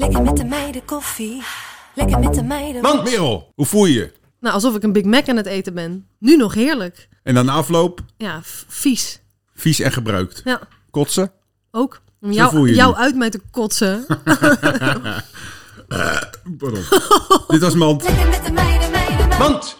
Lekker met de meiden koffie. Lekker met de meiden. Want Merel, hoe voel je je? Nou, alsof ik een Big Mac aan het eten ben. Nu nog heerlijk. En dan na afloop, Ja, vies. vies en gebruikt. Ja, Kotsen? ook. Om jou, je jou nu. uit mij te kotsen. Pardon. Dit was Mand. Lekker met de meiden, meiden, meiden. Mand!